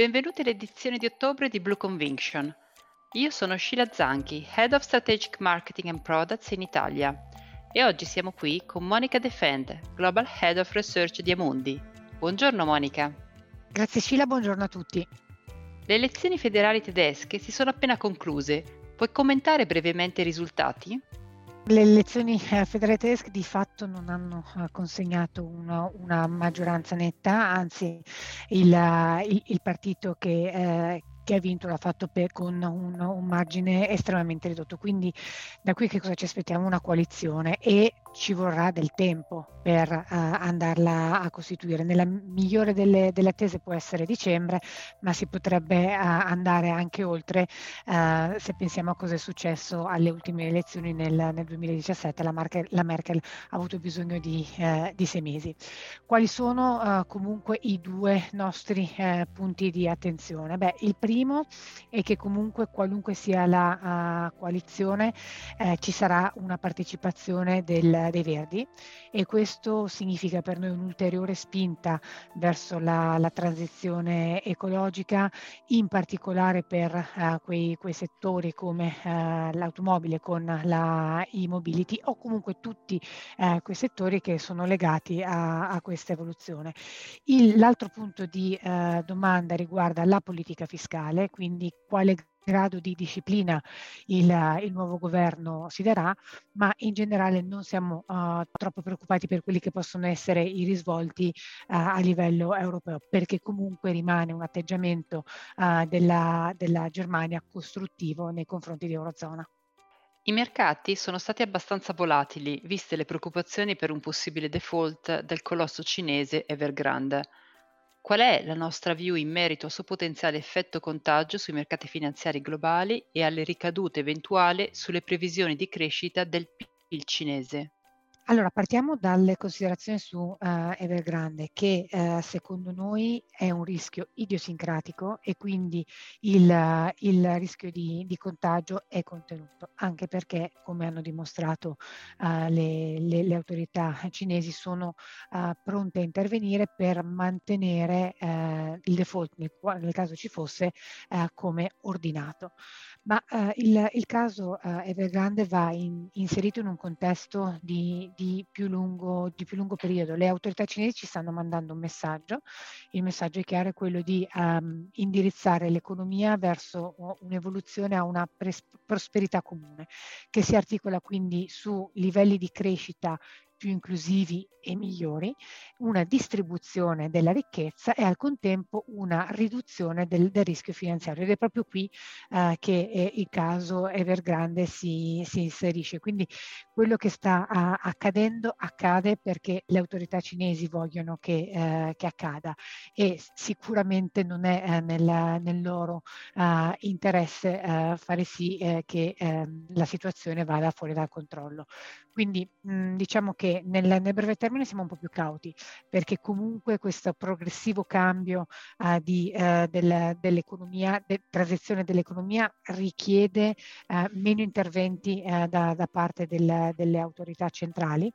benvenuti all'edizione di ottobre di Blue Conviction. Io sono Sheila Zanchi, Head of Strategic Marketing and Products in Italia e oggi siamo qui con Monica Defend, Global Head of Research di Amundi. Buongiorno Monica. Grazie Sheila, buongiorno a tutti. Le elezioni federali tedesche si sono appena concluse. Puoi commentare brevemente i risultati? Le elezioni eh, federali tedesche di fatto non hanno eh, consegnato una, una maggioranza netta, anzi il, eh, il, il partito che, eh, che ha vinto l'ha fatto per, con un, un, margine estremamente ridotto. Quindi da qui che cosa ci aspettiamo? Una coalizione e ci vorrà del tempo per uh, andarla a costituire. Nella migliore delle, delle, attese può essere dicembre, ma si potrebbe uh, andare anche oltre uh, se pensiamo a cosa è successo alle ultime elezioni nel, nel 2017. La, Merkel, la, Merkel, ha avuto bisogno di, di sei mesi. Quali sono comunque i due nostri punti di attenzione? Beh, il primo è che comunque qualunque sia la coalizione ci sarà una partecipazione del, dei Verdi e questo significa per noi un'ulteriore spinta verso la, la transizione ecologica, in particolare per uh, quei, quei, settori come uh, l'automobile con la e-mobility o comunque tutti quei settori che sono legati a, a questa evoluzione. Il, l'altro punto di domanda riguarda la politica fiscale, quindi quale grado di disciplina il, il, nuovo governo si darà, ma in generale non siamo uh, troppo preoccupati per quelli che possono essere i risvolti uh, a livello europeo, perché comunque rimane un atteggiamento uh, della, della Germania costruttivo nei confronti di Eurozona. I mercati sono stati abbastanza volatili, viste le preoccupazioni per un possibile default del colosso cinese Evergrande. Qual è la nostra view in merito al suo potenziale effetto contagio sui mercati finanziari globali e alle ricadute eventuali sulle previsioni di crescita del PIL cinese? Allora, partiamo dalle considerazioni su uh, Evergrande, che uh, secondo noi è un rischio idiosincratico e quindi il, uh, il rischio di, di, contagio è contenuto, anche perché, come hanno dimostrato le, le, le, autorità cinesi, sono pronte a intervenire per mantenere default, nel, nel, caso ci fosse, come ordinato. Ma il, il, caso Evergrande va in, inserito in un contesto di di più, lungo, di più lungo periodo. Le autorità cinesi ci stanno mandando un messaggio, il messaggio è chiaro, è quello di um, indirizzare l'economia verso un'evoluzione a una pres- prosperità comune, che si articola quindi su livelli di crescita più inclusivi e migliori, una distribuzione della ricchezza e al contempo una riduzione del, del rischio finanziario. Ed è proprio qui eh, che eh, il caso Evergrande si, si, inserisce. Quindi quello che sta a, accadendo accade perché le autorità cinesi vogliono che, eh, che accada e sicuramente non è eh, nel, nel, loro eh, interesse eh, fare sì che ehm, la situazione vada fuori dal controllo. Quindi mh, diciamo che nel, nel, breve termine siamo un po' più cauti, perché comunque questo progressivo cambio uh, di, uh, del, dell'economia, de, transizione dell'economia richiede uh, meno interventi da, da, parte del, delle autorità centrali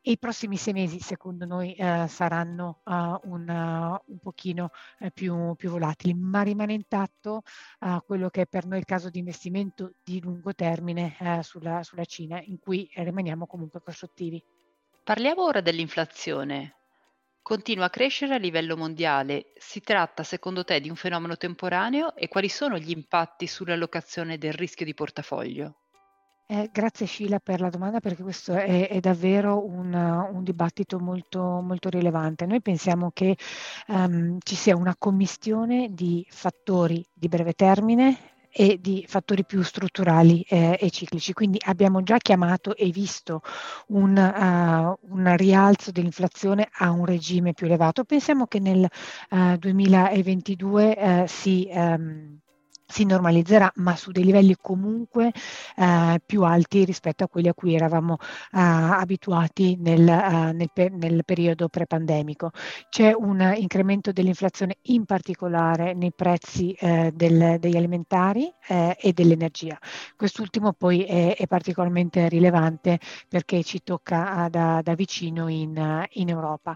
e i prossimi sei mesi secondo noi eh, saranno uh, un, uh, un, pochino eh, più, più, volatili, ma rimane intatto uh, quello che è per noi il caso di investimento di lungo termine sulla, sulla Cina, in cui rimaniamo comunque costruttivi. Parliamo ora dell'inflazione. Continua a crescere a livello mondiale. Si tratta secondo te di un fenomeno temporaneo e quali sono gli impatti sull'allocazione del rischio di portafoglio? Eh, grazie Sheila per la domanda perché questo è, è davvero un, un, dibattito molto, molto rilevante. Noi pensiamo che um, ci sia una commistione di fattori di breve termine e di fattori più strutturali eh, e ciclici. Quindi abbiamo già chiamato e visto un, uh, un, rialzo dell'inflazione a un regime più elevato. Pensiamo che nel uh, 2022 uh, si um, si normalizzerà, ma su dei livelli comunque eh, più alti rispetto a quelli a cui eravamo eh, abituati nel, eh, nel, nel, periodo pre-pandemico. C'è un incremento dell'inflazione in particolare nei prezzi eh, del, degli alimentari eh, e dell'energia. Quest'ultimo poi è, è, particolarmente rilevante perché ci tocca da, da vicino in, in Europa.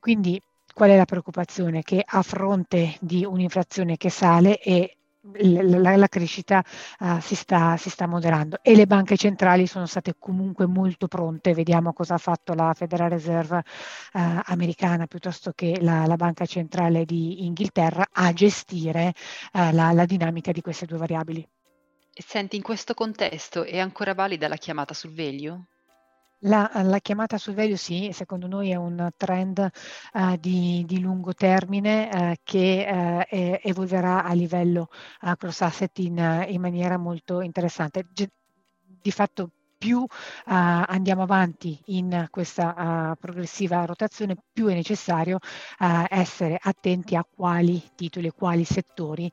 Quindi qual è la preoccupazione? Che a fronte di un'inflazione che sale e la, la, crescita uh, si, sta, si, sta, moderando e le banche centrali sono state comunque molto pronte. Vediamo cosa ha fatto la Federal Reserve uh, americana piuttosto che la, la, Banca Centrale di Inghilterra a gestire uh, la, la dinamica di queste due variabili. Senti, in questo contesto è ancora valida la chiamata sul value? La, la, chiamata sul value sì, secondo noi è un trend uh, di, di, lungo termine uh, che uh, evolverà a livello cross asset in, in maniera molto interessante. Di fatto più uh, andiamo avanti in questa uh, progressiva rotazione, più è necessario uh, essere attenti a quali titoli, quali settori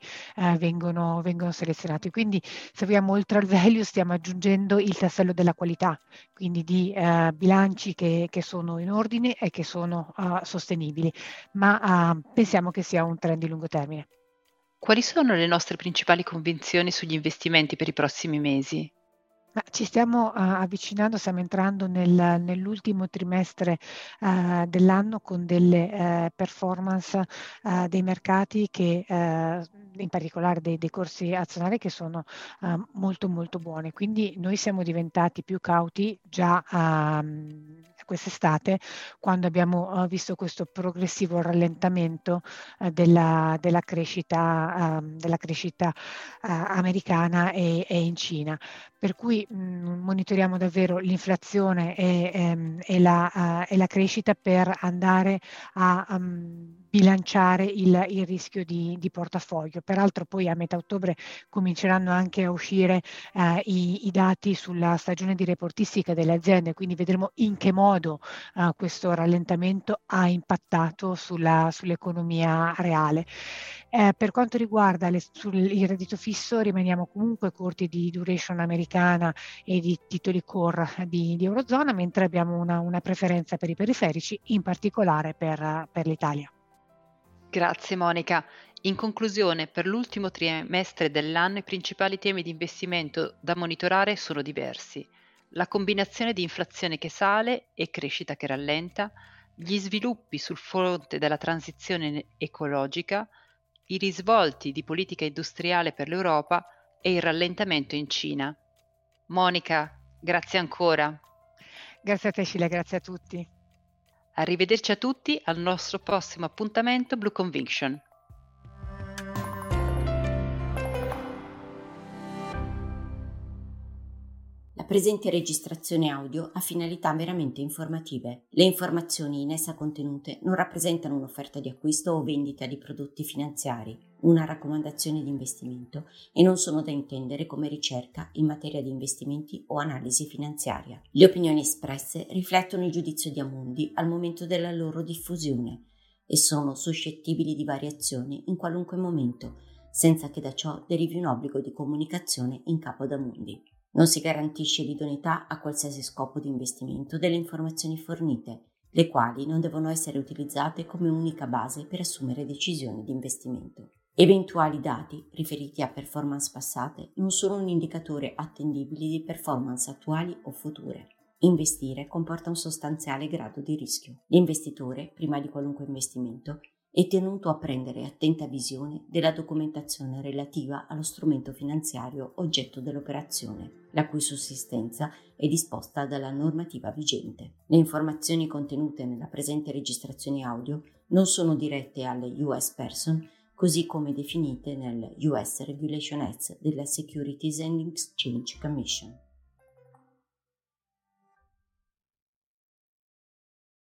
vengono, vengono, selezionati. Quindi se vogliamo oltre al value stiamo aggiungendo il tassello della qualità, quindi di bilanci che, che, sono in ordine e che sono sostenibili, ma pensiamo che sia un trend di lungo termine. Quali sono le nostre principali convinzioni sugli investimenti per i prossimi mesi? Ci stiamo uh, avvicinando, stiamo entrando nel, nell'ultimo trimestre uh, dell'anno con delle uh, performance dei mercati che in particolare dei, dei, corsi azionari che sono molto molto buone. Quindi noi siamo diventati più cauti già um, quest'estate quando abbiamo visto questo progressivo rallentamento della, della, crescita, um, della crescita americana e, e in Cina. Per cui mh, mhmm, monitoriamo davvero l'inflazione e, ehm, e, la, e, la, crescita per andare a um, bilanciare il, il rischio di, di, portafoglio. Peraltro poi a metà ottobre cominceranno anche a uscire uh, i, i, dati sulla stagione di reportistica delle aziende, quindi vedremo in che modo uh, questo rallentamento ha impattato sulla, sull'economia reale. Eh, per quanto riguarda le, sul, il reddito fisso rimaniamo comunque corti di duration americana e di titoli core di, di Eurozona, mentre abbiamo una, una, preferenza per i periferici, in particolare per, per l'Italia. Grazie Monica. In conclusione, per l'ultimo trimestre dell'anno i principali temi di investimento da monitorare sono diversi. La combinazione di inflazione che sale e crescita che rallenta, gli sviluppi sul fronte della transizione ecologica, i risvolti di politica industriale per l'Europa e il rallentamento in Cina. Monica, grazie ancora. Grazie a te Scila, grazie a tutti. Arrivederci a tutti al nostro prossimo appuntamento Blue Conviction. presente registrazione audio ha finalità meramente informative. Le informazioni in essa contenute non rappresentano un'offerta di acquisto o vendita di prodotti finanziari, una raccomandazione di investimento e non sono da intendere come ricerca in materia di investimenti o analisi finanziaria. Le opinioni espresse riflettono il giudizio di Amundi al momento della loro diffusione e sono suscettibili di variazioni in qualunque momento, senza che da ciò derivi un obbligo di comunicazione in capo ad Amundi. Non si garantisce l'idoneità a qualsiasi scopo di investimento delle informazioni fornite, le quali non devono essere utilizzate come unica base per assumere decisioni di investimento. Eventuali dati riferiti a performance passate non sono un indicatore attendibile di performance attuali o future. Investire comporta un sostanziale grado di rischio. L'investitore, prima di qualunque investimento, è tenuto a prendere attenta visione della documentazione relativa allo strumento finanziario oggetto dell'operazione, la cui sussistenza è disposta dalla normativa vigente. Le informazioni contenute nella presente registrazione audio non sono dirette alle US Person, così come definite nel US Regulation Act della Securities and Exchange Commission.